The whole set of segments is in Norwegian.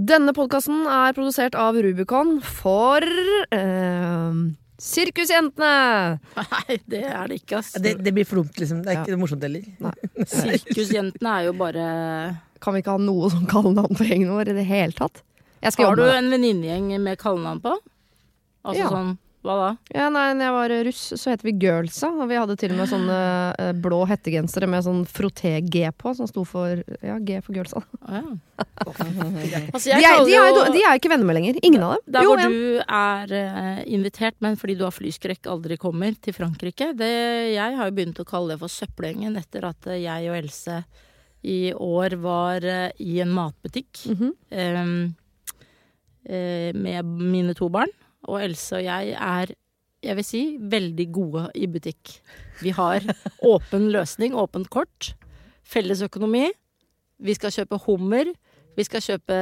Denne podkasten er produsert av Rubicon for eh, Sirkusjentene! Nei, det er det ikke, ass. Det, det blir for dumt, liksom. Det er Ja. ikke morsomt heller. Sirkusjentene er jo bare Kan vi ikke ha noe som kallenavn på gjengen vår i det hele tatt? Jeg skal Har du en venninnegjeng med kallenavn på? Altså Ja. sånn Hva da? Ja, nei, når jeg var russ, så het vi Girlsa. Og vi hadde til og med sånne eh, blå hettegensere med sånn frotté-G på, som sto for Ja, G for Girlsa. Ah, ja. altså, De er, de, er, de er ikke venner med lenger. Ingen av dem. Der hvor jo, du er uh, invitert, men fordi du har flyskrekk aldri kommer til Frankrike. Det, jeg har jo begynt å kalle det for søppelgjengen etter at eh, jeg og Else i år var uh, i en matbutikk mm -hmm. um, uh, med mine to barn. Og Else og jeg er, jeg vil si, veldig gode i butikk. Vi har åpen løsning, åpent kort, felles økonomi. Vi skal kjøpe hummer. Vi skal kjøpe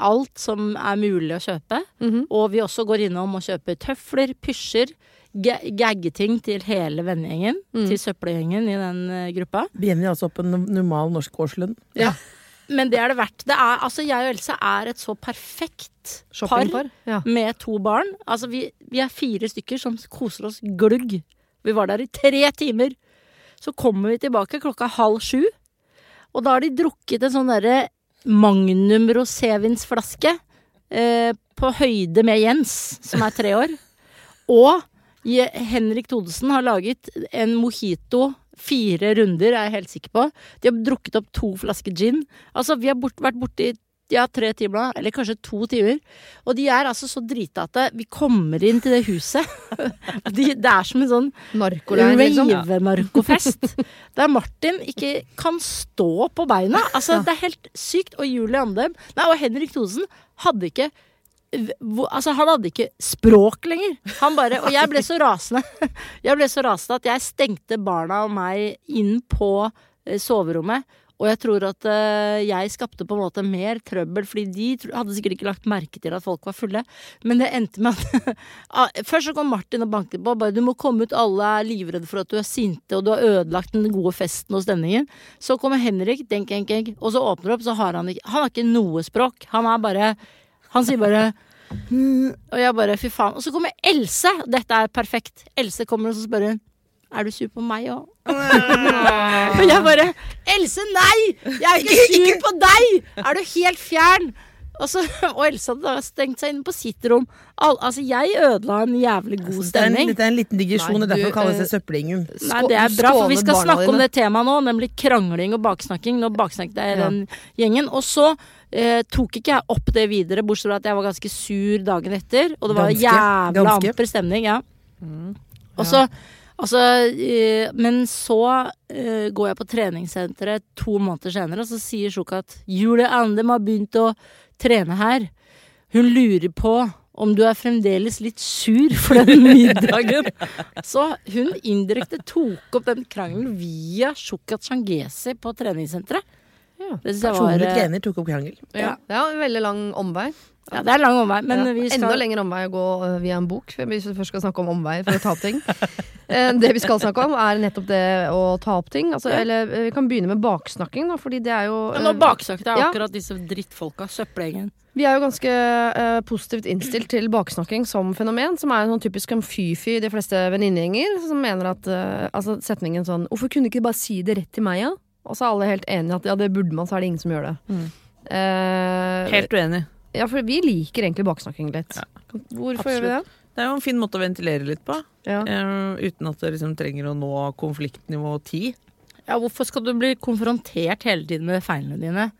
alt som er mulig å kjøpe. Mhm. Og vi også går innom og kjøper tøfler, pysjer, gaggeting til hele vennegjengen. Mm. Til søppelgjengen i den eh, gruppa. Begynner altså opp en normal norsk årslønn. Men det er det verdt. Det er, altså, jeg og Else er et så perfekt par Ja. med to barn. Altså, vi, vi er fire stykker som koser oss glugg. Vi var der i tre timer. Så kommer vi tilbake klokka halv sju, og da har de drukket en sånn derre Magnum rosévinsflaske eh, på høyde med Jens, som er tre år. Og Henrik Thodesen har laget en mojito. Fire runder, er jeg helt sikker på. De har drukket opp to flasker gin. Altså, vi har bort, vært borte i ja, tre timer da, eller kanskje to timer. Og de er altså så drita at vi kommer inn til det huset. De, det er som en sånn liksom. rave-narkofest. Der Martin ikke kan stå på beina. Altså, det er helt sykt. Og Julie Andem Nei, og Henrik Thosen hadde ikke Altså, han hadde ikke språk lenger. Han bare Og jeg ble så rasende. Jeg ble så rasende at jeg stengte barna og meg inn på eh, soverommet. Og jeg tror at eh, jeg skapte på en måte mer trøbbel, fordi de hadde sikkert ikke lagt merke til at folk var fulle. Men det endte med at Ah, Først så kom Martin og banket på. Bare 'Du må komme ut, alle er livredde for at du er sinte, og du har ødelagt den gode festen og stemningen'. Så kommer Henrik, denk, denk, denk, og så åpner det opp, så har han ikke Han har ikke noe språk. Han er bare Han sier bare «Mm», Og jeg bare fy faen. Og så kommer Else! Dette er perfekt. Else kommer og så spør hun er du sur på meg òg? og jeg bare Else, nei! Jeg er ikke sur på deg! Er du helt fjern? Og, så, og Else hadde da stengt seg inne på sitt rom. Al, altså, jeg ødela en jævlig god Det er en, stemning. dette er en liten digresjon, og derfor kalles eh, det Søppelgjengen. Nei, det er bra, for vi skal snakke om det temaet nå, nemlig krangling og baksnakking. Nå baksnakket jeg den gjengen. Og så eh, tok ikke jeg opp det videre, bortsett fra at jeg var ganske sur dagen etter. Og det var Ganske? jævla Ganske? amper stemning, ja. Og så Altså, eh, men så eh, går jeg på treningssenteret to måneder senere, og så sier Sjokat Julie Andem har begynt å trene her. Hun lurer på om du er fremdeles litt sur for den middagen. så hun indirekte tok opp den krangelen via Sjokat Shangesi på treningssenteret. Jeg var eh, trener tok opp krangel. ja. ja, veldig lang omvei. ja, det er lang omvei, men Ja. vi skal Enda lengre omvei å gå øh, via en bok, hvis vi først skal snakke om omveier for å ta opp ting. Eh, det vi skal snakke om, er nettopp det å ta opp ting. Altså, Ja. Eller eh, vi kan begynne med baksnakking, da, fordi det er jo ja, Nå eh, baksnakket jeg Ja. akkurat disse drittfolka, søppelgjengen. Vi er jo ganske uh, positivt innstilt til baksnakking som fenomen, som er en sånn typisk en fy-fy de fleste venninnegjenger, som mener at uh, altså setningen sånn 'Hvorfor kunne du ikke bare si det rett til meg, ja?' Og så er alle helt enige at ja, det burde man, så er det ingen som gjør det. Mm. Eh, Helt uenig. Ja, for vi liker egentlig baksnakking litt. Hvorfor gjør vi det? Det er jo en fin måte å ventilere litt på, Ja. eh, uten at det liksom trenger å nå konfliktnivå 10. Ja, hvorfor skal du bli konfrontert hele tiden med feilene dine?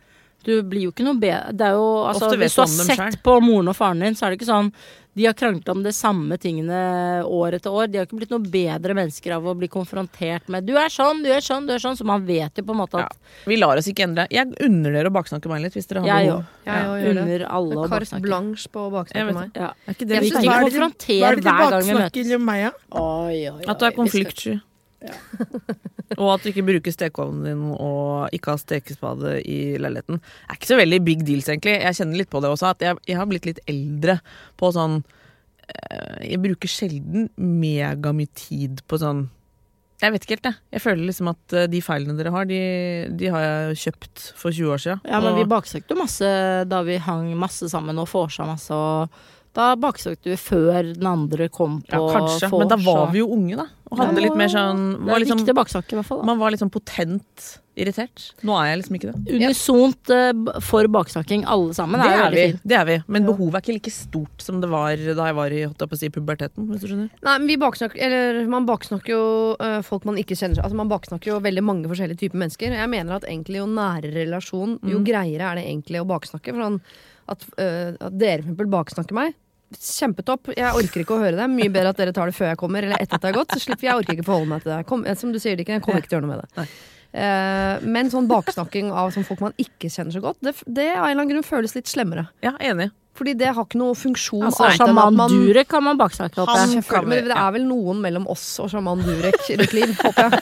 Du blir jo ikke noe bedre Det er jo altså, Hvis du har sett selv. på moren og faren din, så er det ikke sånn De har kranglet om de samme tingene år etter år. De har ikke blitt noe bedre mennesker av å bli konfrontert med 'du er sånn, du er sånn', du er sånn. Så man vet jo på en måte Ja. at Vi lar oss ikke endre. Jeg unner dere å baksnakke meg litt hvis dere har jeg behov. òg. Jeg. Unner alle å Carte baksnakke. blanche på å Jeg baksnakke meg. Ja. Er ikke Jeg det vil vi vi, er det du hver gang vi baksnakker møtes. om meg, ja? Oi, oi, oi. At du er vi skal- og at du ikke bruker stekeovnen din og ikke har stekespade i leiligheten. Det er ikke så veldig big deals, egentlig. Jeg kjenner litt på det også, at jeg, jeg har blitt litt eldre på sånn eh, Jeg bruker sjelden megamye tid på sånn Jeg vet ikke helt, jeg. Jeg føler liksom at eh, de feilene dere har, de, de har jeg kjøpt for 20 år siden. Ja, men vi baksøkte masse da vi hang masse sammen og vorsa masse, og da baksøkte vi før den andre kom på ja, kanskje, men da var vi jo unge, da. Og hadde litt mer sånn Det var er liksom, viktig baksnakke, i hvert fall. Da. Man var litt sånn potent irritert. Nå er jeg liksom ikke det. Unisont uh, for baksnakking, alle sammen. Det er, er, vi, det er vi. Men behovet er ikke like stort som det var da jeg var i på si, puberteten. Hvis du skjønner. Nei, men vi baksnakker, eller man baksnakker jo uh, folk man ikke kjenner. Altså Man baksnakker jo veldig mange forskjellige typer mennesker. Jeg mener at egentlig jo nærere relasjon, jo greiere er det egentlig å baksnakke. For sånn at, uh, at dere for eksempel baksnakker meg. Kjempetopp. Jeg orker ikke å høre det. Mye bedre at dere tar det før jeg kommer, eller etter at det har gått. Så slipper jeg orker ikke forholde meg til det. Kom, som du sier det ikke, jeg kommer ikke til å gjøre noe med det. Uh, men sånn baksnakking av sånn folk man ikke kjenner så godt, det, det av en eller annen grunn føles litt slemmere. Ja, enig. Fordi det har ikke noe funksjon Altså, annet Sjaman man Durek kan man baksnakke opp. han, ja. men det er vel noen mellom oss og sjaman Durek i ditt liv, håper jeg.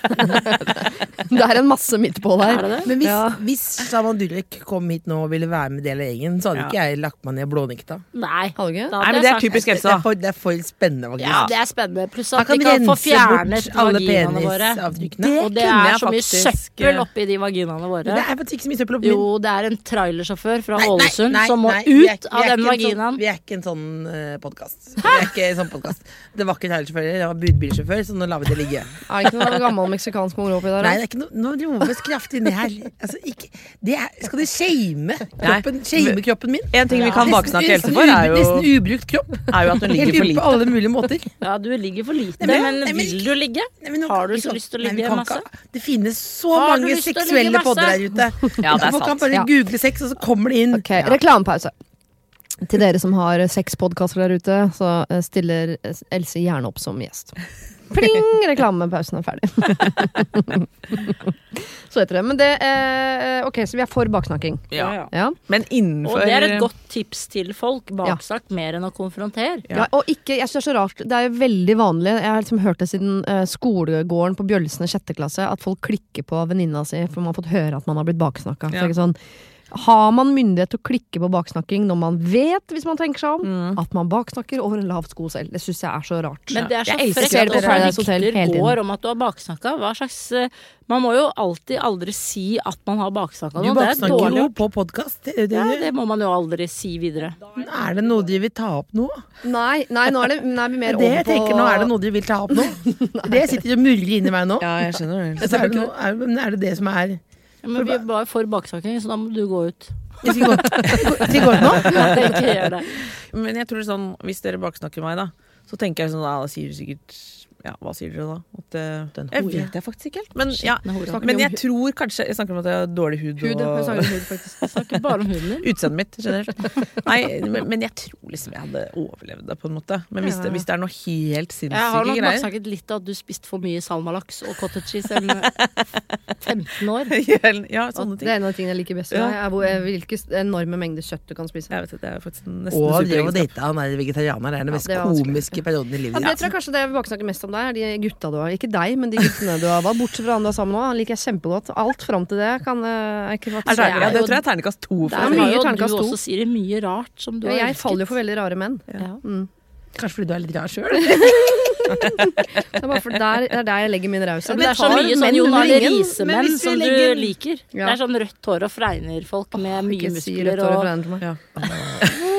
det er en masse midt på der. Er? Men hvis, Ja. hvis Shaman Durek kom hit nå og ville være med del av gjengen, så hadde Ja. ikke jeg lagt meg ned og blånekta. Nei. Nei, men det er typisk typisk Det det er for spennende, faktisk. Ja, det er spennende. Pluss at kan vi kan få fjernet alle vaginaene våre. penisavtrykkene. Det Og det er så mye faktisk, søppel oppi de vaginaene våre. det er faktisk ikke så mye søppel oppi Jo, det er en trailersjåfør fra Ålesund som må ut av er den vaginaen. sånn- Vi er ikke en sånn uh, podkast. Vi ikke en sånn podcast. Det var ikke trailersjåfør, det var budbilsjåfør, så nå lar vi det ligge. Er ikke noe gammel meksikansk mor oppi der? Nei, det er ikke noe Nå roves kraftig ned her. Altså, ikke, det er, skal du shame kroppen, shame kroppen min? En ting vi kan baksnakke Else for, er jo Nesten ubrukt kropp. er jo at hun ligger for lite. på alle mulige måter. Ja, du ligger for lite, Nei, men- men nei, men vil du ligge? Nei, men nå Har du så lyst til å ligge masse? ikke- Det finnes så Har mange seksuelle podder der ute. Ja, det er Folk kan sant. bare Ja. google sex, og så kommer det inn. Ok, reklamepause. Til dere som har seks podkaster der ute, så eh, stiller Else gjerne opp som gjest. Pling! Reklamepausen er ferdig. så heter det. Men det eh, Ok, så vi er for baksnakking. Ja. Ja. Men Og det er et godt tips til folk. Baksnakk mer enn å konfrontere. Ja. og ikke, jeg synes det er så rart Det er jo veldig vanlig Jeg har liksom hørt det siden eh, skolegården på Bjølsen i sjette klasse At folk klikker på venninna si For man har fått høre at man har blitt baksnakka Ja. Så ikke sånn, Har man myndighet til å klikke på baksnakking Når man vet, hvis man tenker seg om Mm. At man baksnakker over en lav sko selv Det synes jeg er så rart Men det er så Jeg elsker frekt det at dere rykter går om at du har baksnakka. Hva slags eh, Man må jo alltid aldri si at man har baksnakka Du noe. Det er baksnakker jo på podkast. Ja, det må man jo aldri si videre. Er det noe de vil ta opp nå? Nei, nei, nå er det nå er vi mer Det over jeg på tenker nå, Er det noe de vil ta opp nå? Det sitter og murrer inni meg nå. Ja, jeg skjønner det. Er, det er, er det det som er Ja, men vi var for baksnakking, så da må du gå ut. Jeg skal gå, skal gå ut nå? Ikke gjør det. Men jeg tror sånn, hvis dere baksnakker meg, da, så tenker jeg sånn Da sier du sikkert Ja, hva sier dere da? At, eh, Den jeg vet jeg faktisk ikke helt. Men, ja, men jeg tror kanskje Jeg snakker om at jeg har dårlig hud. hud Jeg snakker hud faktisk Jeg snakker bare om huden din. Utseendet mitt generelt. Nei, men, men jeg tror liksom jeg hadde overlevd det, på en måte. Men hvis, Ja. det, hvis det er noe helt sinnssyke greier Jeg har nok snakket litt av at du spiste for mye salmalaks og cottage cheese enn 15 år. Ja, sånne Det er en av tingene jeg liker best Ja. deg, er eh, Hvilke enorme mengder kjøtt du kan spise Jeg vet det, det er faktisk nesten Og det å date han er vegetarianer. Det er den mest komiske perioden i Ja, livet det tror jeg kanskje det jeg vil baksnakke mest om deg, er de gutta du har. Ikke deg, men de guttene du har valgt. Bortsett fra han du er sammen med, han liker jeg kjempegodt. Alt fram til det kan eh, er ikke Er faktisk det, ja, det tror jeg er terningkast to Der for. mye terningkast du også sier det mye rart som du Ja, har jeg elsket. faller jo for veldig rare menn. Ja. Mm. Kanskje fordi du er litt rar sjøl? Det er bare for der, det er der jeg legger min raushet. Men det er så mye sånn Jon Arne. Riise-menn som du legger- liker. Ja. Det er sånn rødt hår og fregner-folk med mye Ikke si muskler og meg. Ja.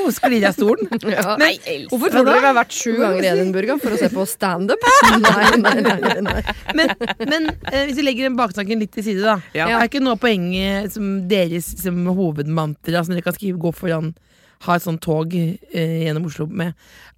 Oh, sklir jeg stolen. Ja. Nei, Hvorfor tror dere vi har vært sju ganger i Edinburgh for å se på standup? Nei, nei, nei, nei, nei. Men, men eh, hvis vi legger den baksnakken litt til side, da. Ja. Er ikke noe av poenget som deres som hovedmantra, som dere kan skrive gå foran ha et sånt tog eh, gjennom Oslo med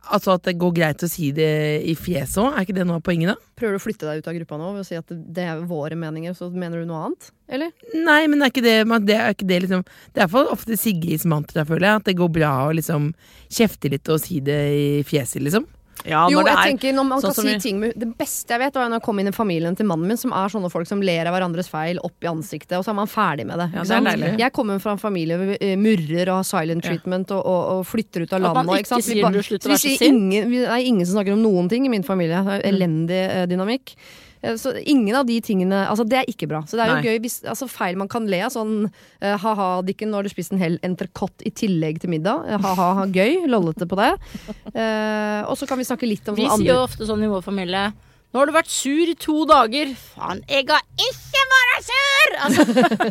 Altså at det går greit å si det i fjeset òg? Er ikke det noe av poenget, da? Prøver du å flytte deg ut av gruppa nå ved å si at det er våre meninger, så mener du noe annet? Eller? Nei, men er ikke det, men det er ikke det liksom Det er for ofte Sigrids mantra, føler jeg. At det går bra å liksom kjefte litt og si det i fjeset, liksom. Ja, Jo, når det jeg er tenker når man sånn kan si vi- ting med Det beste jeg vet, var når jeg kom inn i familien til mannen min, som er sånne folk som ler av hverandres feil opp i ansiktet, og så er man ferdig med det. Ja, det er. Jeg kommer fra en familie hvor vi eh, murrer og har silent Ja. treatment og, og, og flytter ut av At man landet. ikke sant? Sier du slutter å vi være så sier sint. ingen, vi, det er ingen som snakker om noen ting i min familie. Er elendig eh, dynamikk. Eh, Så ingen av de tingene Altså, det er ikke bra. Så det er jo Nei. gøy hvis Altså, feil man kan le av. Sånn uh, ha-ha, Dikken, nå har du spist en hel entrecôte i tillegg til middag. Ha-ha, ha, gøy. Lollete på det. Uh, og så kan vi snakke litt om Vi sier jo ofte sånn i vår familie Nå har du vært sur i to dager. Faen, jeg har ikke vært sur! Altså,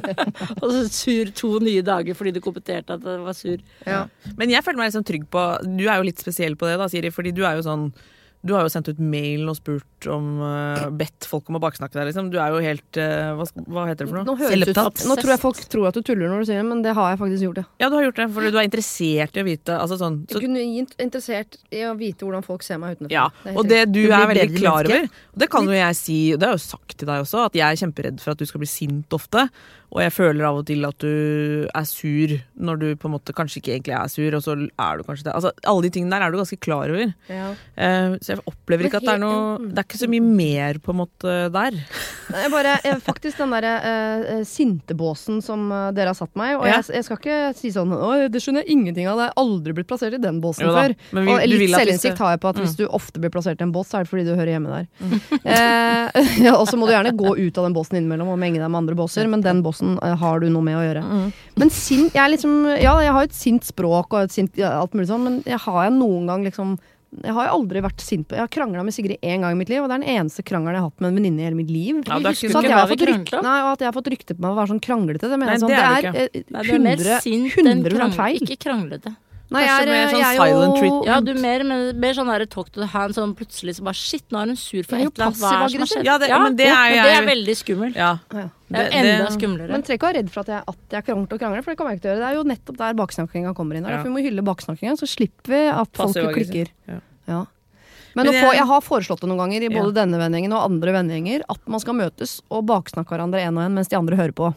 og så sur to nye dager fordi du kommenterte at jeg var sur. Men jeg føler meg liksom trygg på Du er jo litt spesiell på det, da, Siri. Fordi du er jo sånn Du har jo sendt ut mail og spurt om uh, Bedt folk om å baksnakke deg, liksom. Du er jo helt uh, hva, hva heter det for noe? Nå, høres ut, Selvopptatt. nå tror jeg folk tror at du tuller når du sier det, men det har jeg faktisk gjort. Ja. Ja, du har gjort det, for du er interessert i å vite altså sånn, så, Jeg kunne interessert i å vite hvordan folk ser meg utenfor. Ja, Det og det du Du er veldig klar over, og det kan jo jeg si, og det har jeg jo sagt til deg også, at jeg er kjemperedd for at du skal bli sint ofte. Og jeg føler av og til at du er sur når du på en måte kanskje ikke egentlig er sur, og så er du kanskje det. Altså, alle de tingene der er du ganske klar over. Ja. Uh, så jeg opplever ikke at det er noe Det er ikke så mye mer på en måte der. Jeg bare, jeg, faktisk den derre uh, sintebåsen som eh, dere har satt meg Og Ja. jeg, jeg skal ikke si sånn Å, det skjønner jeg ingenting av. Det har aldri blitt plassert i den båsen før. men vi- og litt selvinnsikt har jeg på at hvis du ofte blir plassert i en bås, så er det fordi du hører hjemme der. eh, ja, og så må du gjerne gå ut av den båsen innimellom og menge deg med andre båser, men den båsen eh, har du noe med å gjøre. Men sint jeg er liksom Ja, jeg har et sint språk og et sint ja, alt mulig sånn, men jeg har jeg noen gang liksom jeg har aldri vært sint på Jeg har krangla med Sigrid én gang i mitt liv, og det er den eneste krangelen jeg har hatt med en venninne i hele mitt liv. Ja, Så at jeg har fått rykte, nei, og at jeg har fått rykte på meg å være sånn kranglete, det mener jeg sånn. det Det er er, du eh, Nei, du er mer 100, sint 100 krang- feil. Ikke kranglete. Nei, jeg er, mer sånn jeg er silent jo treatment. Ja, du mer, men, mer sånn der talk to the hand, sånn plutselig så bare Shit, nå er hun sur for et eller annet. Hva er det som har skjedd? Ja, det- men det er jeg det er veldig skummelt. Ja. Ja. Det er enda skumlere. Men trenger ikke være redd for at jeg, at jeg krangler og krangler, for det kommer jeg ikke til å gjøre. Det er jo nettopp der baksnakkinga kommer inn. Ja. derfor vi må hylle baksnakkinga, så slipper vi at folk klikker. Ja. Ja. Men, Men å få, jeg- jeg har foreslått det noen ganger i både Ja. denne vennegjengen og andre vennegjenger at man skal møtes og baksnakke hverandre en og en mens de andre hører på.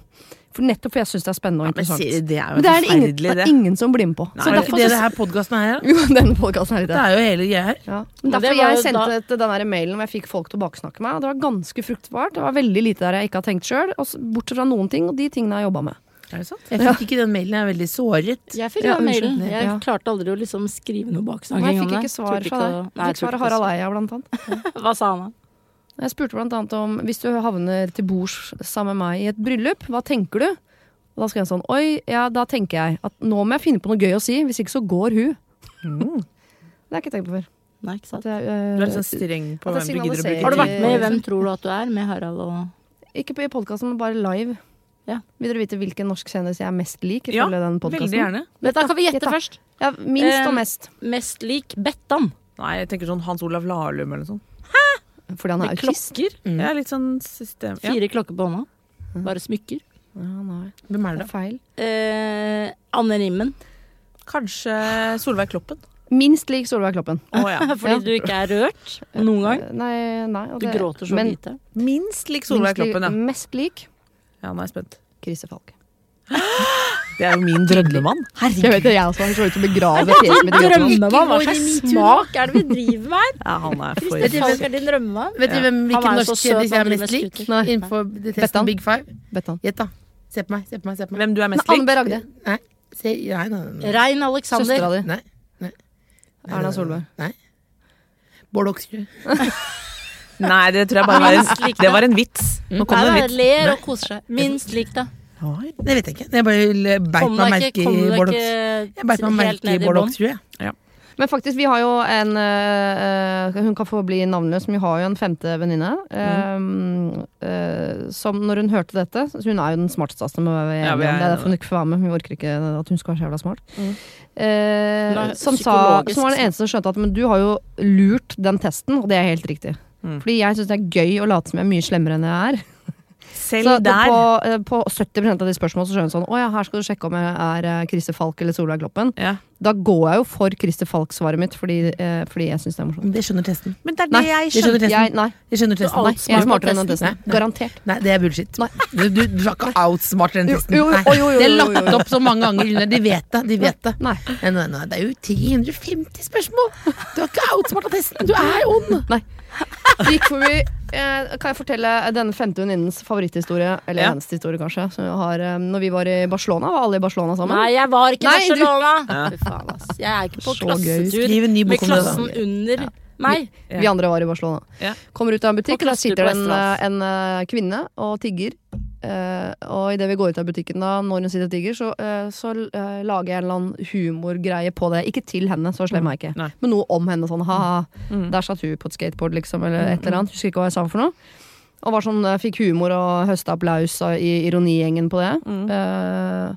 For nettopp for jeg syns det er spennende og interessant. interessant. men, det er jo Men det er det ingen, det er ingen som blir med på. Nei, så Er det derfor ikke det det her podkasten er? jo, denne podkasten er litt Det det. er jo hele greia her. Ja. Derfor jeg sendte da- den der mailen hvor jeg fikk folk til å baksnakke meg. Det var ganske fruktbart. Det var veldig lite der jeg ikke har tenkt sjøl. Bortsett fra noen ting, og de tingene jeg har jobba med. Er det sant? Jeg fikk ikke den mailen, jeg er veldig såret. Jeg fikk Ja, den mailen. Jeg Ja. klarte aldri å liksom skrive noe baksnakking om det. jeg fikk ikke svar fra deg. Jeg fikk svar av Harald Eia, blant annet. Hva sa han da? Jeg spurte blant annet om hvis du havner til bords sammen med meg i et bryllup, hva tenker du? Og da skrev han sånn Oi, ja, da tenker jeg at nå må jeg finne på noe gøy å si, hvis ikke så går hun. Mm. Det har jeg ikke tenkt på før. Nei, ikke sant? At jeg, Du øh, er litt sånn streng på hvem du gidder å bruke Har du vært med i Eh, Hvem tror du at du er? Med Harald og ikke på i podkasten, men bare live. Ja. Vil dere vite hvilken norsk kjendis jeg er mest lik? Ja, den Veldig gjerne. Men da kan vi gjette Gjett først? Ja, minst og Eh, mest. Mest lik Bettan. Nei, jeg tenker sånn Hans Olav Lahlum eller noe sånt. Fordi han er Med autist. klokker. Mm. Ja, litt sånn system. Ja. Fire klokker på hånda. Bare smykker. Ja, nei, Hvem er det det? er feil. Eh, Anne Rimmen. Kanskje Solveig Kloppen. Minst lik Solveig Kloppen. Oh, ja. Fordi Ja. du ikke er rørt noen gang. Eh, Nei, nei. og Du det- gråter så men lite. Minst lik Solveig Kloppen, ja. Mest lik Ja, nå er jeg spent. Krise Falk. Det er jo min drømmemann. Jeg vet det, jeg også Han så ut som begravet begrave fjeset mitt. Drømmemann? Hva slags smak er det vi driver med her? Ja, han er for er din drømmemann? Vet du hvem, hvilken norsk kjendis jeg er mest lik? Innenfor testen Big Five? Gjett, da. Se på meg, se på meg. se på meg Hvem du er mest Anne? B. Ragde. Nei, se, nei, nei, nei. Rein Alexander. Søstera di. nei. nei. Erna Solberg. Nei. Bård Hoksrud. Nei, det tror jeg bare var en, lik det var en vits. Nå kom det en vits. ler og koser seg. Minst lik, da. Oi. Det vet jeg ikke. Jeg bare beit meg merke i ikke Jeg beit meg merke i ned tror jeg. Ja. Men faktisk, vi har jo en øh, Hun kan få bli navnløs, men vi har jo en femte venninne. øh, øh, som når hun hørte dette så Hun er jo den smarteste, av oss, Ja. Det er derfor hun ikke får være med. Vi orker ikke at hun skal være så jævla smart. Mm. Eh, som, sa, som var den eneste som skjønte at men du har jo lurt den testen, og det er helt riktig. Mm. Fordi jeg syns det er gøy å late som jeg er mye slemmere enn jeg er. Selv Så der. på, eh, på 70% av de spørsmålene så skjønner du sånn Å ja, her skal du sjekke om jeg er Krise Falk eller Solveig Kloppen. Ja. Da går jeg jo for Christer Falk-svaret mitt, fordi, eh, fordi jeg syns det er morsomt. Det skjønner testen. Men det er det Nei, jeg det skjønner skjønner. testen. Jeg, nei, Jeg skjønner testen. nei, jeg er smartere enn den testen. Nei. Garantert. Nei, det er bullshit. Nei. Du, du, du er ikke outsmartere enn Jo, testen. jo, Nei. jo, jo, jo, Det er jo, lagt jo. opp så mange ganger. De vet det. De vet det. Nei. Nei, nei, nei, det er jo 350 spørsmål! Du har ikke outsmarta testen. Du er ond! Nei gikk forbi eh, Kan jeg fortelle denne femte venninnens favoritthistorie, eller Ja. eneste historie, kanskje. Som jeg har, eh, når vi var i Barcelona, var alle i Barcelona sammen. Nei, jeg var ikke i Nei, du- Barcelona! Fy faen, ass. Jeg er ikke på Så klassetur med klassen under meg. Vi andre var i Barcelona. Ja. Kommer ut av en butikk, og der sitter det en, eh, en eh, kvinne og tigger. Uh, og idet vi går ut av butikken da, når hun sitter og tigger, så, uh, så uh, lager jeg en eller annen humorgreie på det. Ikke til henne, så slem er jeg ikke. Nei. Men noe om henne. Sånn ha-ha, Mm. der satt hun på et skateboard, liksom, eller et eller annet. Husker ikke hva jeg sa for noe. Og var sånn, fikk humor og høsta applaus i ironigjengen på det. Mm.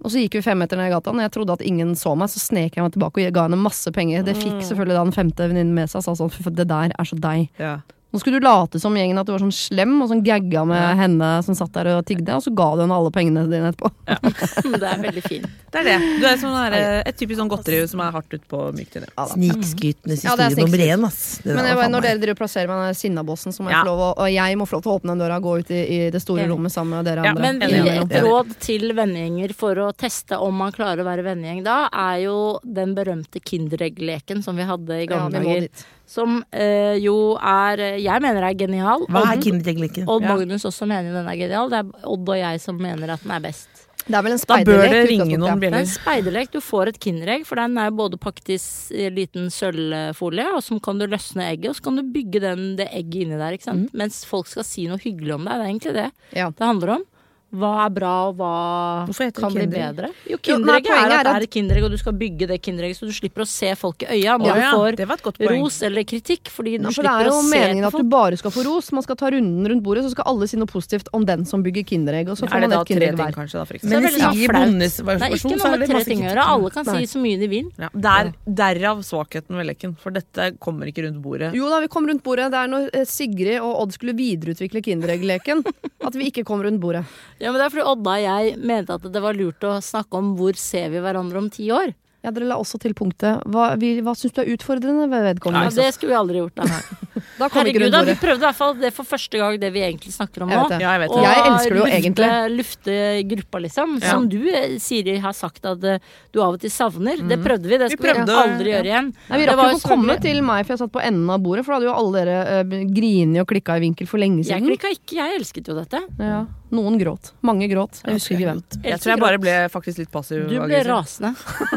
Og så gikk vi fem meter ned i gata, og jeg trodde at ingen så meg, så snek jeg meg tilbake og ga henne masse penger. Det fikk selvfølgelig da den femte venninnen med seg, og sa sånn det der er så deg. Ja. Nå skulle du late som gjengen at du var sånn slem, og sånn gagga med Ja. henne som satt der og tigde, og så ga du henne alle pengene dine etterpå. Det er veldig fint. Det er det. Du er sånn der, et typisk sånn godteri som er hardt utpå mykt inni. Snikskrytenes Ja, det historie ja, nummer én, ass. Det Men jeg, når dere driver og plasserer meg i den sinnabossen, så må jeg Ja. få lov å, og jeg må få lov til å åpne den døra og gå ut i, i det store rommet sammen med dere Ja, andre. Men vi, Enig, enig. et råd til vennegjenger for å teste om man klarer å være vennegjeng da, er jo den berømte Kinderegg-leken som vi hadde i ja, gamle dager. Som eh, jo er Jeg mener er genial. Hva er Kinderteknikken? Odd Ja. Magnus også mener den er genial. Det er Odd og jeg som mener at den er best. Det er vel en Da bør speiderlek. det ringe noen ja. Det er en speiderlek. Du får et Kinderegg, for den er jo både pakket i liten sølvfolie, og så kan du løsne egget, og så kan du bygge den, det egget inni der. Ikke sant? Mens folk skal si noe hyggelig om deg. Det er egentlig det Ja. det handler om. Hva er bra, og hva kan bli bedre? Jo, Jo, nei, er at er det er et Kinderegg, og du skal bygge det Kinderegget, så du slipper å se folk i øya når ja, du får ros eller kritikk, fordi du Ja, for det er jo å se meningen at du bare skal få ros. Man skal ta runden rundt bordet, så skal alle si noe positivt om den som bygger Kinderegg. Og så får Er det man et tre Kinderegg hver. kanskje? da, for Men er i veldig sånn Sigrid flaut. Det er ikke så noe er med det tre masse ting å gjøre. Alle kan Nei. si så mye de vil. Ja, der, derav svakheten ved leken, for dette kommer ikke rundt bordet. Jo da, vi kom rundt bordet. Det er når eh, Sigrid og Odd skulle videreutvikle Kinderegg-leken, at vi ikke kom rundt bordet. Ja, men det er fordi Odda og jeg mente at det var lurt å snakke om hvor ser vi hverandre om ti år. Ja, Dere la også til punktet Hva, vi, hva syns du er utfordrende ved Ja, vedkommende? det skulle vi aldri gjort. Da. Herregud, da, vi prøvde i hvert fall det for første gang, det vi egentlig snakker om nå. Jeg. Ja, jeg Og. Jeg elsker det jo lufte, egentlig. lufte gruppa, liksom. Ja. Som du, eh, Siri, har sagt at eh, du av og til savner. Det prøvde vi, det skal vi, prøvde, aldri ja. gjøre igjen. Nei, Vi Det rakk jo ikke å komme til meg, for jeg satt på enden av bordet. For da hadde jo alle dere uh, grini og klikka i vinkel for lenge siden. Jeg klikka ikke, jeg elsket jo dette. Ja. Noen gråt. Mange gråt. Jeg husker ikke hvem. Jeg tror jeg bare ble faktisk litt passiv. Du ble rasende.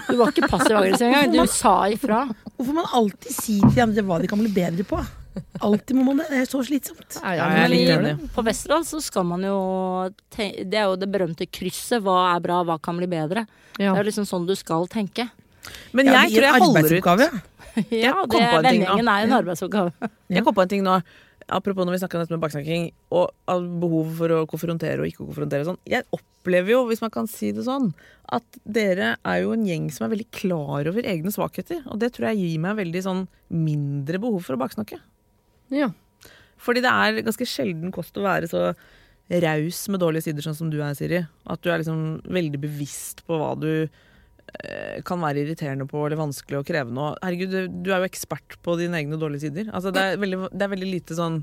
Du var ikke passiv-aggressiv engang. Du sa ifra. Hvorfor man alltid sier til dem hva de kan bli bedre på? Alltid må man det. Det er så slitsomt. Ja, Ja, jeg er litt enig. på Westerdal så skal man jo tenke, Det er jo det berømte krysset. Hva er bra, hva kan bli bedre? Ja. Det er jo liksom sånn du skal tenke. Men Ja, jeg det tror jeg holder ut. Ja, det, på en ting nå. vendingen er en arbeidsoppgave. Jeg kom på en ting nå. Apropos når vi snakker om dette med baksnakking og behovet behov for å konfrontere og ikke konfrontere. Sånn. Jeg opplever jo, hvis man kan si det sånn, at dere er jo en gjeng som er veldig klar over egne svakheter. Og det tror jeg gir meg veldig sånn mindre behov for å baksnakke. Ja. Fordi det er ganske sjelden kost å være så raus med dårlige sider, sånn som du er, Siri. At du er liksom veldig bevisst på hva du eh, kan være irriterende på eller vanskelig og krevende. Og herregud, du, du er jo ekspert på dine egne dårlige sider. Altså, det, er veldig, det er veldig lite sånn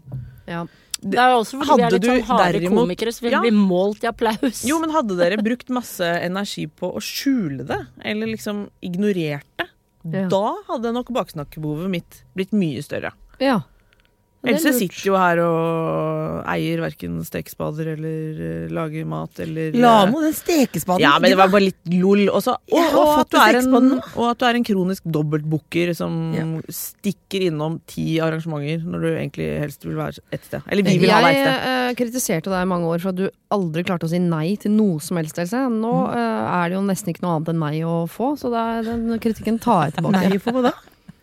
Ja. Det er også fordi vi er litt sånn harde derimot- komikere, så vi Ja. blir målt i applaus. Jo, men hadde dere brukt masse energi på å skjule det, eller liksom ignorert det, Ja. da hadde nok baksnakkebehovet mitt blitt mye større. ja. Else sitter jo her og eier verken stekespader eller uh, lager mat eller La meg nå den stekespaden Ja, men det var bare litt lol. Og, så, og, og, at du er en og at du er en kronisk dobbeltbooker som Ja. stikker innom ti arrangementer når du egentlig helst vil være et sted. Eller vi vil ha deg Jeg et sted. eh, kritiserte deg i mange år for at du aldri klarte å si nei til noe som helst. Else. Nå Mm. eh, er det jo nesten ikke noe annet enn nei å få, så er, den kritikken tar jeg tilbake. Nei, for hva da?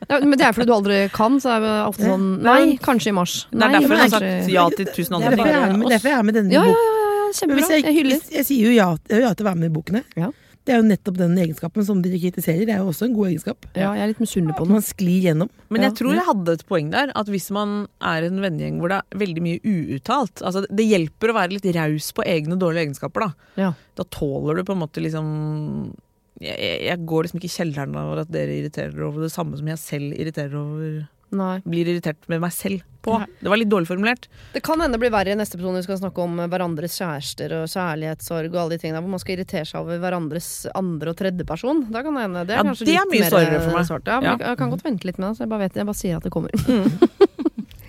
Ja, men det er fordi du aldri kan, så er det ofte sånn Nei, kanskje i mars. Det er Nei, derfor jeg har kanskje- sagt ja til tusen andre ting. derfor jeg er med, derfor jeg er med denne Ja, ja, boken. ja, ja, kjempebra. Hvis jeg, Jeg hyller. hvis, jeg sier jo ja, jeg ja til å være med i bokene. Ja. Det er jo nettopp den egenskapen som dere kritiserer. Det er jo også en god egenskap. Ja, jeg er litt misunnelig på At den. man sklir gjennom. Men jeg tror jeg hadde et poeng der. At hvis man er en vennegjeng hvor det er veldig mye uuttalt altså Det hjelper å være litt raus på egne dårlige egenskaper. Da Ja. Da tåler du på en måte liksom jeg, jeg, går liksom ikke i kjelleren over at dere irriterer over det samme som jeg selv irriterer over Nei. Blir irritert med meg selv på. Nei. Det var litt dårlig formulert. Det kan hende det blir verre i neste episode når vi skal snakke om hverandres kjærester og kjærlighetssorg og alle de tingene hvor man skal irritere seg over hverandres andre- og tredjeperson. Da kan det hende. Det er Ja, det er mye sårere for meg. svart. Ja, Ja. Jeg kan godt vente litt med det, så jeg bare vet. Jeg bare sier at det kommer.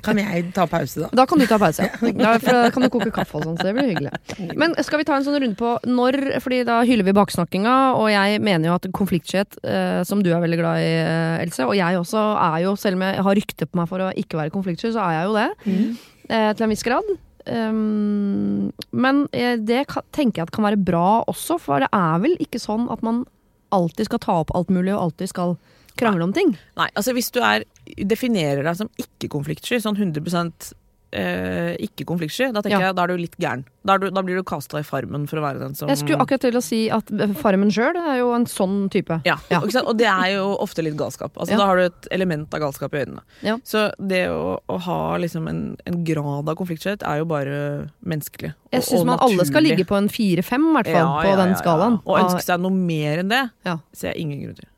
Kan jeg ta pause, da? Da kan du ta pause, ja. Da, for da kan du koke kaffe og sånn, så det blir hyggelig. Men skal vi ta en sånn runde på når, fordi da hyller vi baksnakkinga, og jeg mener jo at konfliktskjet, eh, som du er veldig glad i, eh, Else, og jeg også er jo, selv om jeg har rykte på meg for å ikke være konfliktsky, så er jeg jo det. Mm. Eh, til en viss grad. ehm, men det kan, tenker jeg at kan være bra også, for det er vel ikke sånn at man alltid skal ta opp alt mulig og alltid skal krangle om ting. Nei, altså hvis du er, definerer deg som ikke-konfliktsky, sånn 100 eh, ikke-konfliktsky, da tenker Ja. jeg da er du litt gæren. Da, du, da blir du kasta i farmen for å være den som Jeg skulle akkurat til å si at eh, Farmen sjøl er jo en sånn type. ja, Ja. Og det er jo ofte litt galskap. Altså, Ja. Da har du et element av galskap i øynene. Så det å, å ha liksom en, en grad av konfliktskyhet er jo bare menneskelig. Jeg syns man alle skal ligge på en fire-fem, i hvert fall, på den skalaen. Og ønske seg noe mer enn det, Ja. ser jeg ingen grunn til.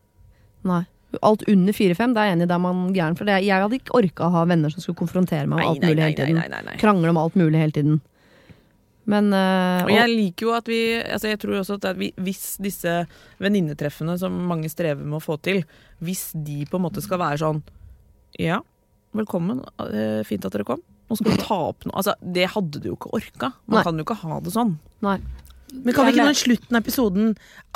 Nei. Alt under fire-fem, det er jeg enig da er man gæren. For det, jeg hadde ikke orka å ha venner som skulle konfrontere meg med alt mulig hele tiden. Krangle om alt mulig hele tiden. Men øh, Og jeg liker jo at vi altså Jeg tror også at vi, hvis disse venninnetreffene som mange strever med å få til, hvis de på en måte skal være sånn Ja, velkommen, eh, fint at dere kom. Nå skal vi ta opp noe Altså, det hadde du jo ikke orka. Man Nei. kan jo ikke ha det sånn. Nei. Men kan vi ikke nå i slutten av episoden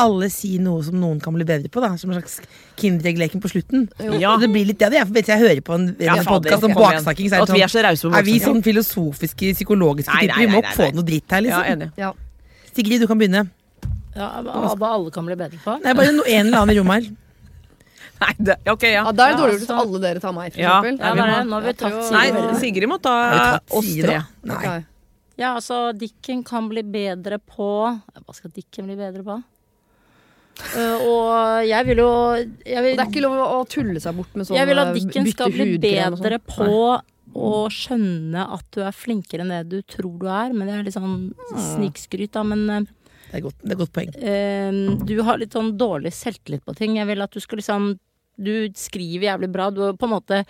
alle si noe som noen kan bli bedre på? da Som en slags Kinderegg-leken på slutten? Ja. Det blir litt det, jeg, vet, jeg hører på en, Ja, en ja, podkast om baksnakking. Så er, det er sånn, så er vi sånn filosofiske, psykologiske Nei, typer? Vi må nei, nei, få nei. noe dritt her, Ja, liksom. enig. Ja. Sigrid, du kan begynne. Ja, hva alle kan bli bedre på. Nei, bare no, en eller annen i rommet her. Nei, det, ok, ja. Ja, da er det dårligere altså- at alle dere tar meg, for Ja. eksempel. Ja, er må- Nå har vi tatt Sigrid. Nei, Sigrid. Må ta oss tre. Nei. Ja, altså, Dikken kan bli bedre på Hva skal Dikken bli bedre på? Uh, og jeg vil jo jeg vil, Det er ikke lov å tulle seg bort med sånn Jeg vil at Dikken skal bli og sånn. bedre på å skjønne at du er flinkere enn det du tror du er. Men det er litt sånn snikskryt, da. Men eh, Det er godt, det er godt poeng. Uh, du har litt sånn dårlig selvtillit på ting. Jeg vil at du skal liksom Du skriver jævlig bra. Du har på en måte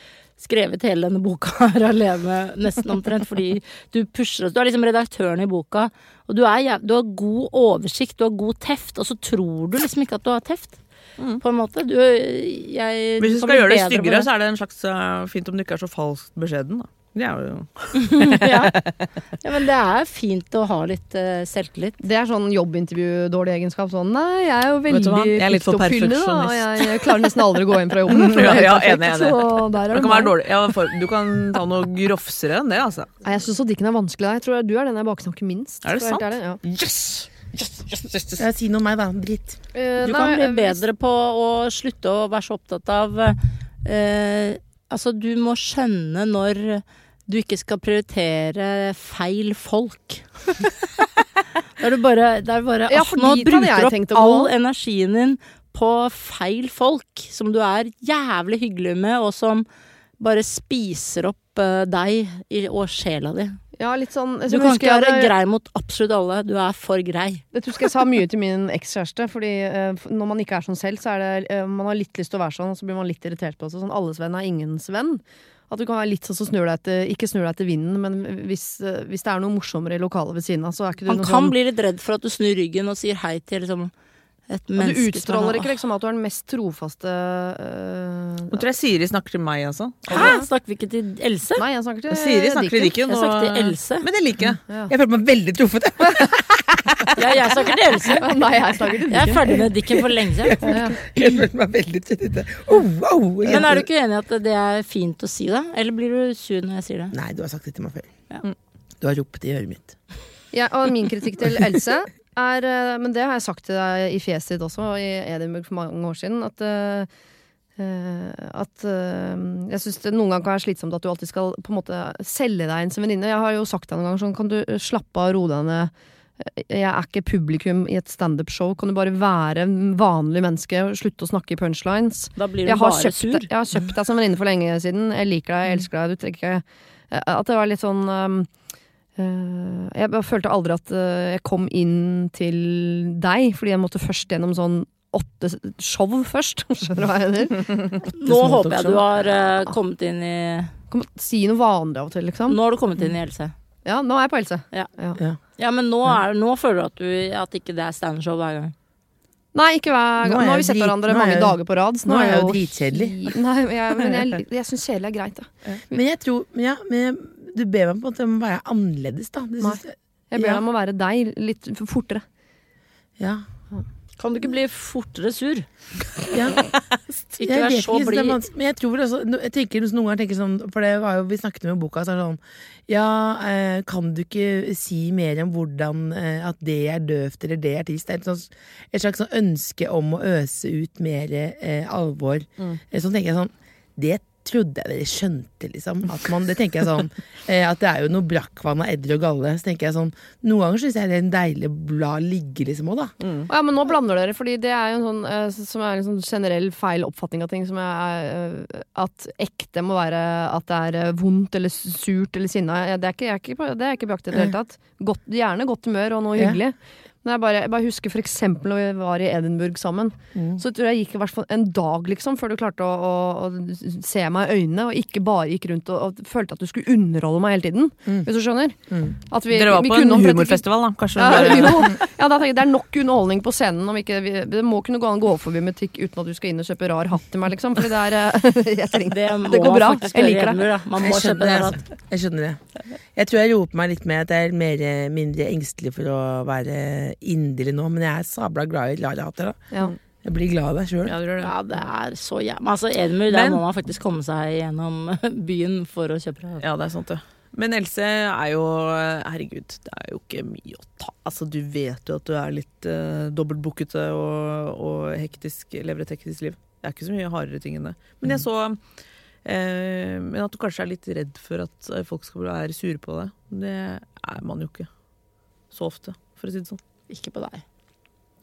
skrevet hele denne boka her alene, nesten omtrent, fordi du pusher oss. Du er liksom redaktøren i boka, og du, er jæv du har god oversikt, du har god teft, og så tror du liksom ikke at du har teft. På en måte. Du, jeg, Hvis du skal gjøre det styggere, så er det en slags uh, fint om du ikke er så falskt beskjeden. Da. Det er jo ja. ja, men det er fint å ha litt uh, selvtillit. Det er sånn jobbintervju-dårlig egenskap. Sånn, nei, jeg er jo veldig? Jeg er litt for pliktoppfyllende, da, og jeg, jeg klarer nesten aldri å gå inn fra jobben. For det er Ja, enig, enig. Så der er Det kan være Ja, for, du kan ta noe grofsere enn det, altså. Nei, Jeg syns Dikken er vanskelig. Jeg tror du er den jeg baksnakker minst. Er det sant? Ja. Yes! Yes, yes, yes, yes. Si noe om meg, da. Dritt. Uh, Du nei, kan bli eh, bedre på å slutte å være så opptatt av uh, Altså, du må skjønne når du ikke skal prioritere feil folk. Da er du bare, det er bare Ja, Nå bruker du opp all energien din på feil folk som du er jævlig hyggelig med, og som bare spiser opp eh, deg i, og sjela di. Ja, sånn Du kan ikke være grei mot absolutt alle. Du er for grei. Dette husker jeg sa mye til min ekskjæreste. Fordi uh, når man ikke er sånn selv, så er det uh, Man har litt lyst til å være sånn, og så blir man litt irritert på det. Sånn alles venn er ingens venn. At du kan være litt sånn som snur deg etter Ikke snur deg etter vinden, men hvis, hvis det er noe morsommere i lokalet ved siden av, så er ikke du Han noe kan sånn bli litt redd for at du snur ryggen og sier hei til liksom, et ja, menneske. Du utstråler ikke liksom at du er den mest trofaste eh, Nå tror jeg Siri snakker til meg, altså. Hæ? Snakker vi ikke til Else? Nei, jeg snakker til Siri snakker til Dikken. Dikken. Jeg snakker til Else. Men det liker jeg. Ja. Jeg føler meg veldig truffet. jeg. Ja, jeg snakker til Else. Nei, jeg snakker til Jeg er ferdig med Dikken for lenge siden. Ja. Jeg følte meg veldig truffet. Oh, wow. Men er du ikke enig i at det er fint å si det? Eller blir du sur når jeg sier det? Nei, du har sagt det til meg før. Ja. Du har ropt i øret mitt. Ja, og min kritikk til Else er eh, Men det har jeg sagt til deg i fjeset ditt også, i Edinburgh for mange år siden, at eh, eh, at uh, jeg syns det noen ganger kan være slitsomt at du alltid skal på en måte selge deg inn som venninne. Jeg har jo sagt deg noen ganger sånn, kan du slappe av og roe deg ned. Jeg er ikke publikum i et standup-show. Kan du bare være en vanlig menneske og slutte å snakke i punchlines? Da blir du Jeg bare kjøpt, sur. jeg har kjøpt deg som venninne for lenge siden. Jeg liker deg, jeg elsker deg. Du trenger ikke eh, At det var litt sånn um, uh, Jeg følte aldri at eh, jeg kom inn til deg, fordi jeg måtte først gjennom sånn åtte show først. Skjønner du hva jeg mener? Nå håper jeg du har uh, kommet inn i Kom, si noe vanlig av og til, liksom. Nå har du kommet inn i Else. Ja, nå er jeg på Else. Ja. Ja. Ja, men nå, er, nå føler du at, du at ikke det er standup-show hver gang. Nei, ikke hver gang. Nå, Nå har vi sett drit- hverandre er mange jeg- dager på rad. så nå er jeg jo jo dritkjedelig. Nei, jeg, men jeg, jeg syns kjedelig er greit. Da. Men jeg tror men ja, men jeg, Du ber meg på at jeg må være annerledes, da. Synes jeg, Jeg deg Ja. om å være deg litt fortere. ja. Kan du ikke bli fortere sur? Ja. Ikke Jeg vær så ikke, blid. men jeg tror også Jeg tenker noen ganger tenker sånn For det var jo, vi snakket i boka, så er det sånn Ja, eh, kan du ikke si mer om hvordan eh, at det er døvt eller det er trist? Det er et, sånt, et slags sånn ønske om å øse ut mer eh, alvor. Mm. Eh, Så tenker jeg sånn Det trodde jeg dere skjønte, liksom. At man, det tenker jeg sånn eh, At det er jo noe brakkvann av edder og galle. Så tenker jeg sånn Noen ganger syns jeg det er en deilig blad ligge, liksom òg, da. Mm. Ja, men nå blander dere, fordi det er jo en sånn, eh, som er en sånn generell feil oppfatning av ting. Som er eh, at ekte må være at det er vondt eller surt eller sinna. Ja, Det er ikke, jeg er ikke, det er ikke beaktet i det hele tatt. Godt, gjerne godt humør og noe hyggelig. Men jeg bare, jeg bare husker for eksempel når vi var i Edinburgh sammen. Mm. Så tror jeg gikk i hvert fall en dag liksom før du klarte å, å, å se meg i øynene, og ikke bare gikk rundt og, og følte at du skulle underholde meg hele tiden. Mm. Hvis du skjønner? Mm. At vi, Dere var vi på en humorfestival, da. Kanskje ja, bare- jo. ja, da jeg Det er nok underholdning på scenen. Om ikke, vi, det må kunne gå an å gå forbi butikk uten at du skal inn og kjøpe rar hatt til meg, liksom. Fordi det er eh, jeg trenger, Det må Det går bra. Jeg liker det. hjemme. Man må Jeg skjønner det. det. Jeg skjønner det. Jeg tror jeg roper meg litt med at jeg er mer, mindre engstelig for å være inderlig nå, men jeg er sabla glad i Lara-hatter. ja. Jeg blir glad av deg sjøl. Ja, det. Ja, det er så jævlig. Altså, Edmund, der Men- må man faktisk komme seg gjennom byen for å kjøpe det. Ja, det er sant, det. Men Else er jo Herregud, det er jo ikke mye å ta Altså, Du vet jo at du er litt uh, dobbeltbookete og, og hektisk, lever et hektisk liv. Det er ikke så mye hardere ting enn det. Men jeg så uh, Men at du kanskje er litt redd for at eh, folk skal være sure på deg. Det er man jo ikke så ofte, for å si det sånn. Ikke på deg.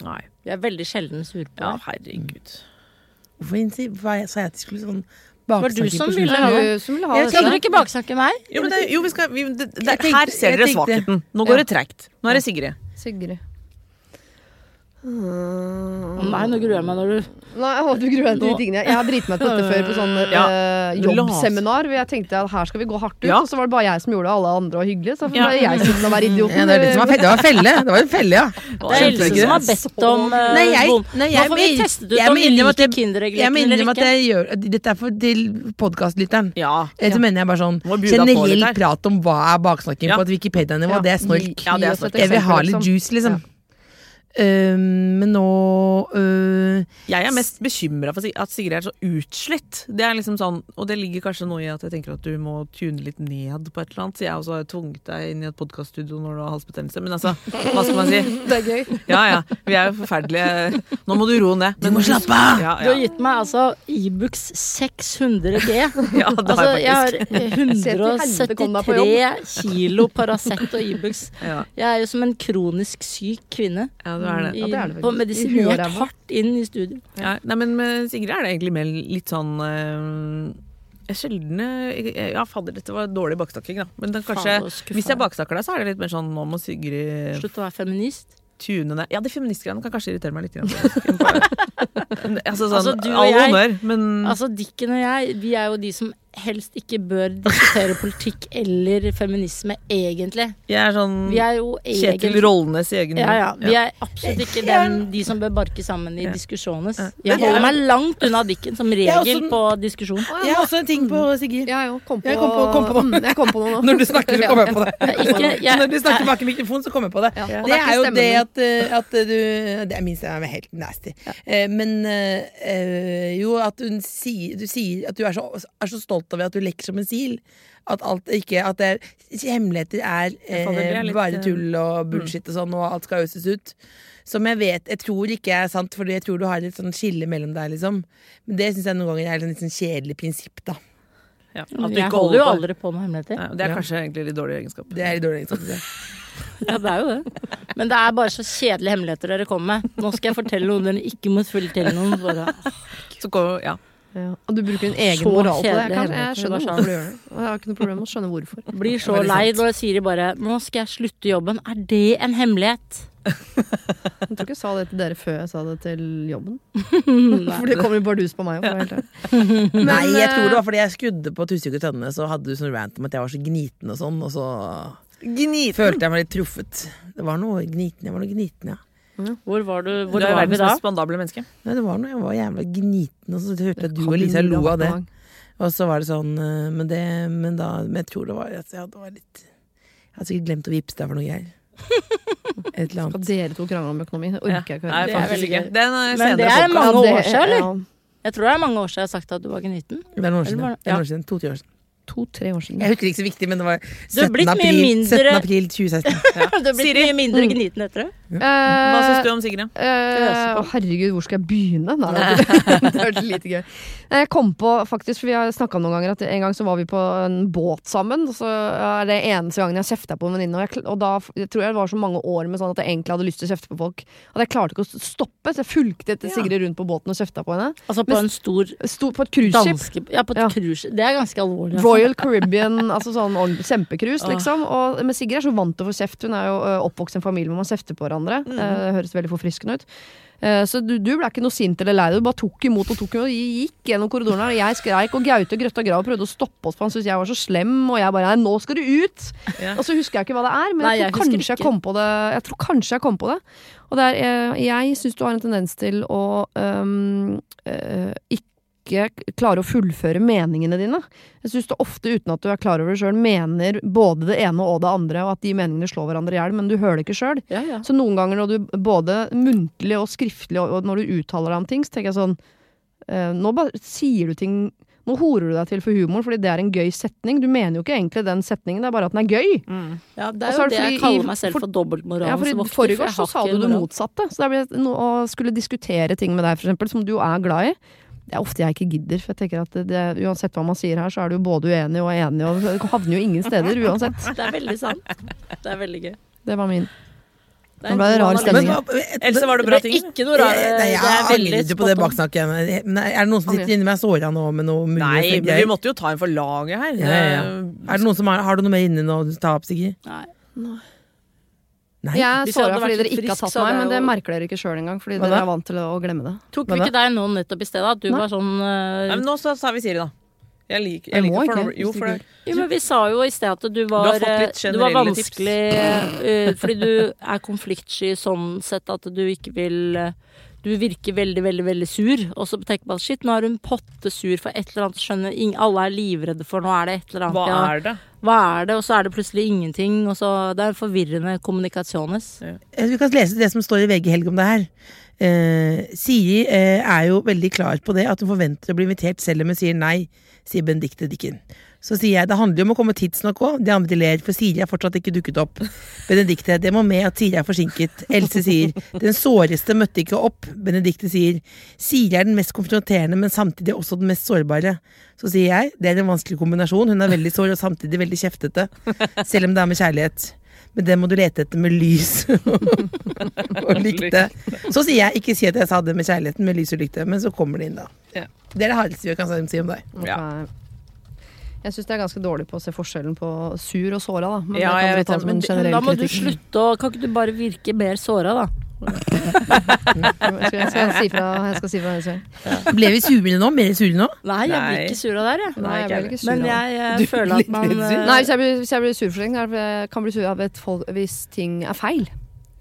Nei. Vi er veldig sjelden sur på Ja, deg. herregud. Hvorfor hva sa jeg at de skulle sånn var du som på ville Det slutten? ha- som Jeg dette. Skal dere ikke baksnakke meg? Jo, men det, jo, vi skal, vi, det, det, Jeg tenkte- her ser jeg dere tenkte- svakheten. Nå Ja. går det tregt. Nå er det Sigrid. Sigrid. Å Nei, nå gruer jeg meg når du Nei, du gruer deg til de tingene. Jeg har driti meg ut på dette før på sånn Ja. eh, jobbseminar. Hvor jeg tenkte at her skal vi gå hardt ut, Ja. og så var det bare jeg som gjorde det, alle andre var hyggelige. Så Ja. ble jeg sittende og være idioten. Ja, det, det, var det var felle. Det var en felle, ja. Det er Else som har bedt om uh, Nei, jeg- nei, Nå jeg får vi testet ut jeg om må vi innrømme at liker jeg- Kinderegg eller ikke. jeg gjør Dette er for til podkastlytteren. Ja. Så mener jeg bare sånn generell prat om hva er baksnakking Ja. på et Wikipedia-nivå. Ja. Det er snork. Jeg vil ha litt liksom. juice, liksom. Um, men nå uh, Jeg er mest bekymra for at Sigrid er så utslitt. Det er liksom sånn, Og det ligger kanskje noe i at jeg tenker at du må tune litt ned på et eller annet. Så jeg også har tvunget deg inn i et podkaststudio når du har halsbetennelse. Men altså, hva skal man si? Det er gøy. Ja ja, vi er jo forferdelige. Nå må du roe ned. Du må slappe av! Ja, Ja, har gitt meg altså Ibux 600 G. ja det Altså, har jeg jeg har faktisk. Deg på 173 kilo Paracet og Ibux. Ja, Jeg er jo som en kronisk syk kvinne. ja, du er det. I, Ja, det er det. Og medisinert hardt inn i studio. Ja, nei, men med Sigrid er det egentlig mer litt sånn øh, eh, Ja, fader, dette var dårlig baksnakking, da. Men er kanskje, hvis jeg bakstakker baksnakker deg, så er det litt mer sånn nå må Sigrid Slutt å være feminist. Tunene. Ja, de feministgreiene kan kanskje irritere meg litt. grann. altså sånn, Altså, du og all jeg- honnør, men Altså, Dikken og jeg, vi er jo de som helst ikke bør diskutere politikk eller feminisme, egentlig. Vi er sånn Vi er jo Kjetil egentlig Rollnes i egen ja, ja. Vi er absolutt ikke den, de som bør barke sammen i Ja. diskusjones. Jeg holder meg langt unna Dikken, som regel på diskusjon. Jeg har også en ting på Sigrid. Ja, kom på, Jeg kom på- kom på. Mm, Jeg kom på noe nå. Når du snakker, så kommer jeg på det. Ikke, jeg, Når du snakker bak i mikrofonen, så kommer jeg på det. Det er jo det at, at du Det er min stemme er helt nasty. Eh, Men eh, eh, jo, at du sier, du sier at du er så, er så stolt over at du lekker som en sil. At alt ikke At det, hemmeligheter er er eh, litt, bare eh, tull og bullshit og sånn, og alt skal øses ut. Som jeg vet Jeg tror ikke er sant, Fordi jeg tror du har et sånn skille mellom deg, liksom. Men det syns jeg noen ganger er et litt sånn kjedelig prinsipp, da. Ja, at du jeg ikke holder jo på- aldri på med hemmeligheter. Ja, det er Ja. kanskje egentlig litt dårlig egenskap. Det er litt dårlig egenskap. Ja, det er jo det. Men det er bare så kjedelige hemmeligheter dere kommer med. Nå skal jeg fortelle noe dere ikke må fortelle noen. Bare. Så går, ja. Ja. Og du bruker en egen Så moral på det. Jeg, kan, jeg skjønner hvorfor du gjør det. Og jeg har ikke noe problem med å skjønne hvorfor. Blir så lei når Siri bare 'Nå skal jeg slutte jobben'. Er det en hemmelighet? Jeg tror ikke jeg sa det til dere før jeg sa det til jobben. Nei. For det kommer jo bardus på meg. Ærlig. Nei, jeg eh, tror det var fordi jeg skudde på Tusvik og Tønne, så hadde du sånn rant om at jeg var så gniten og sånn, og så Gniten! følte jeg meg litt truffet. Det var noe gniten, jeg var noe gniten, ja. Hvor var du? Du Hvor er var vi verdens da? mest spandable menneske. Nei, det var noe, jeg var jævla gniten, og så hørte jeg at du og Lisa lo av det. Og så var det sånn, eh, men det, men da, men jeg tror det var, altså, jeg, det var litt, jeg hadde sikkert glemt å vippse deg for noe greier. Et eller annet. Skal dere to krangle om økonomi? Det orker jeg ikke Nei. Det er faktisk ikke. Det Den er Men senere det er mange år siden, eller? ja, Jeg tror det er mange år siden jeg har sagt at du var gniten. Det er noen år siden. Ja. det- Det er noen år siden. To-tre år siden. To-tre år siden. Jeg husker ikke så viktig, men det var 17. april, mindre- 17. april 2016. Du har blitt Siri. mye mindre gniten etter det. Hva Eh, syns du om Sigrid? Uh, herregud, hvor skal jeg begynne? Nei, det hørtes lite gøy. Jeg kom på faktisk, for vi har snakka noen ganger, at en gang så var vi på en båt sammen. Og så er det eneste gangen jeg kjefta på en venninne. Og, og da jeg tror jeg det var så mange år med sånn at jeg egentlig hadde lyst til å kjefte på folk. At jeg klarte ikke å stoppe, så jeg fulgte etter Sigrid rundt på båten og kjefta på henne. Altså på Men- en stor stor på et cruiseskip. Ja, på et Ja. cruise. Det er ganske alvorlig. altså. Royal Caribbean, altså sånn kjempecruise, liksom. Og med Sigrid er så vant til å få kjeft. Hun er jo oppvokst i en familie hvor man kjefter på hverandre. Mm. Eh, Det høres veldig forfriskende ut. Eh, Så du, du ble ikke noe sint eller lei deg, du bare tok imot og tok imot. og Gikk gjennom korridorene, og jeg skreik og Gaute grøtta grav og prøvde å stoppe oss, for han syntes jeg var så slem, og jeg bare Nei, nå skal du ut! Ja. Og så husker jeg ikke hva det er, men Nei, jeg tror jeg, kanskje jeg kom på det. Jeg tror kanskje jeg kom på det. Og det er, eh, jeg syns du har en tendens til å um, uh, ikke klare å fullføre meningene dine. Jeg syns du ofte, uten at du er klar over det sjøl, mener både det ene og det andre, og at de meningene slår hverandre i hjel, men du hører det ikke sjøl. Ja, ja. Så noen ganger når du både muntlig og skriftlig, og når du uttaler deg om ting, så tenker jeg sånn eh, Nå bare sier du ting Nå horer du deg til for humor, fordi det er en gøy setning. Du mener jo ikke egentlig den setningen, det er bare at den er gøy. Mm. ja, det er jo er det det jeg fordi i- kaller meg selv for- for dobbeltmoralens Ja, for I forgårs så sa du det motsatte. Så det å skulle diskutere ting med deg, for eksempel, som du jo er glad i. Det er ofte jeg ikke gidder, for jeg tenker at det, det, uansett hva man sier her, så er du både uenig og enig, og det havner jo ingen steder uansett. Det er veldig sant. Det er veldig gøy. Det var min. Det Nå ble rar stemning. Else, var det bra ting? ikke noe rar. Nei, jeg er angrer på det baksnakket. Er det noen som sitter sitter inni meg såra nå med noe mulig Nei, men vi måtte jo ta en for laget her. Ja, ja, ja. Er det noen som har, har du noe mer inni nå du tar opp, Sigrid? Nei. Nei. Jeg så det fordi dere ikke har tatt meg, men det jo- merker dere ikke sjøl engang, fordi dere er vant til å glemme det. Tok vi ikke deg nå nettopp i stedet? At du Nei. var sånn Nei, uh, men nå så sa vi Siri, da. Jeg liker, Jeg jeg liker ikke, for, Jo, for det. Jo, men vi sa jo i sted at du var, eh, du var tips. vanskelig uh, Fordi du er konfliktsky sånn sett at du ikke vil eh, Du virker veldig, veldig veldig sur, og så tenker man shit, nå er hun potte sur for et eller annet. Skjønner, ingen, alle er livredde for, nå er det et eller annet. Hva er det? Hva er det? Og så er det plutselig ingenting. Og så, det er forvirrende kommunikasjones. Ja. Vi kan lese det som står i VG Helg om det her. Eh, Siri eh, er jo veldig klar på det, at hun forventer å bli invitert selv om hun sier nei, sier Benedicte Dikken. Så sier jeg det handler jo om å komme tidsnok òg. De andre ler, for Siri er fortsatt ikke dukket opp. Benedicte, det må med at Siri er forsinket. Else sier den såreste møtte ikke opp. Benedicte sier Siri er den mest konfronterende, men samtidig også den mest sårbare. Så sier jeg det er en vanskelig kombinasjon. Hun er veldig sår og samtidig veldig kjeftete. Selv om det er med kjærlighet. Men det må du lete etter med lys og lykte. Så sier jeg ikke si at jeg sa det med kjærligheten, med lys og lykte, men så kommer det inn, da. Ja. Det er det hardeste vi kan si om deg. Ja. Jeg syns det er ganske dårlig på å se forskjellen på sur og såra, da. Men Ja, jeg vet det, men Da må du slutte å Kan ikke du bare virke mer såra, da? Jeg skal, jeg skal si fra, jeg skal si fra det selv. Ble vi sure nå? Mer sure nå? Nei, jeg blir ikke sur av det her, jeg. Nei, jeg blir ikke sur Men jeg, eh, føler at man eh, Nei, hvis jeg blir, hvis jeg blir sur for ting, jeg kan bli sur av et folk, hvis ting er feil.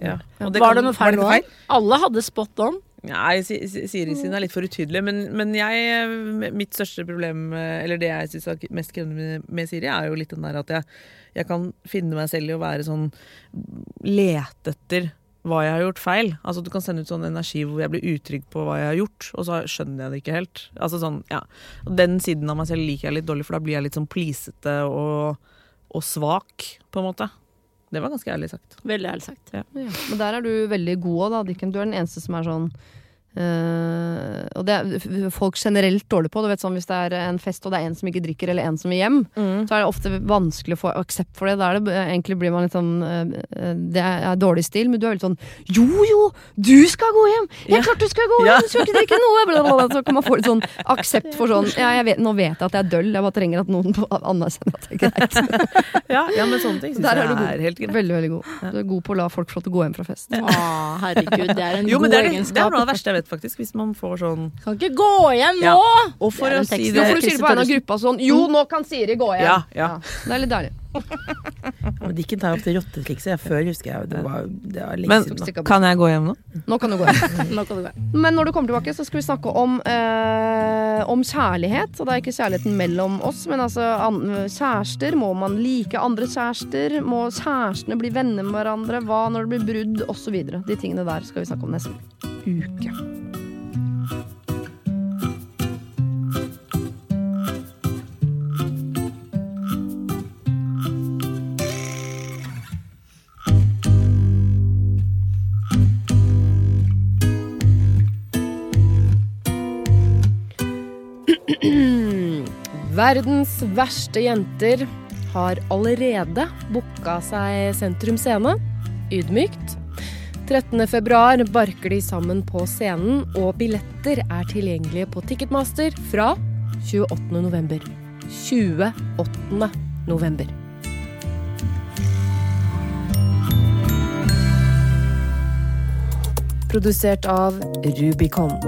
Ja. Ja. Det Var kan- det noe feil var nå? Alle hadde spot on. Nei, Si- Si- Siri sin er litt for utydelig, men, men jeg eh, Mitt største problem, eh, eller det jeg syns er mest krevende med, Siri, er jo litt den der at jeg, jeg kan finne meg selv i å være sånn Lete etter hva jeg har gjort feil. Altså Du kan sende ut sånn energi hvor jeg blir utrygg på hva jeg har gjort, og så skjønner jeg det ikke helt. Altså sånn, ja Den siden av meg selv liker jeg litt dårlig, for da blir jeg litt sånn plisete og, og svak, på en måte. Det var ganske ærlig sagt. Veldig ærlig sagt. Ja. Men der er du veldig god òg, da. Dikken. Du er den eneste som er sånn eh, og det er folk generelt dårlig på. Du vet sånn Hvis det er en fest og det er en som ikke drikker, eller en som vil hjem, så er det ofte vanskelig å få aksept for det. Da er det egentlig blir man litt sånn uh, Det er dårlig stil, men du er litt sånn Jo, jo, du skal gå hjem! Jeg Ja. klart du skal gå Ja. hjem! Du skal ikke drikke noe! Bla, bla, bla. Så kan man få litt sånn aksept for sånn Ja, jeg vet, nå vet jeg at jeg er døll, jeg bare trenger at noen anerkjenner at det er greit. Ja, ja men sånne ting syns jeg er er helt greit. Veldig, veldig god. Du er god på å la folk få lov til å gå hjem fra fest. Å, herregud, det er en Jo, god det er, egenskap. det er noe av det verste jeg vet, faktisk. Hvis man får sånn Kan ikke gå hjem Ja. nå! Og for å si det for du sier det på en av gruppa sånn Jo, nå kan Siri gå hjem. Ja, ja. Det er litt deilig. men Dikken tar opp det rottetrikset. Før husker jeg det var, det var lenge Men siden. kan jeg gå hjem nå? Nå kan du gå. Nå kan du gå. Men når du kommer tilbake, så skal vi snakke om, eh, om kjærlighet. Og det er ikke kjærligheten mellom oss, men altså an kjærester. Må man like andre kjærester? Må kjærestene bli venner med hverandre? Hva når det blir brudd? Osv. De tingene der skal vi snakke om neste uke. Verdens verste jenter har allerede booka seg Sentrum Scene. Ydmykt. 13. februar barker de sammen på scenen, og billetter er tilgjengelige på Ticketmaster fra 28. november. 28. november. Produsert av Rubicon.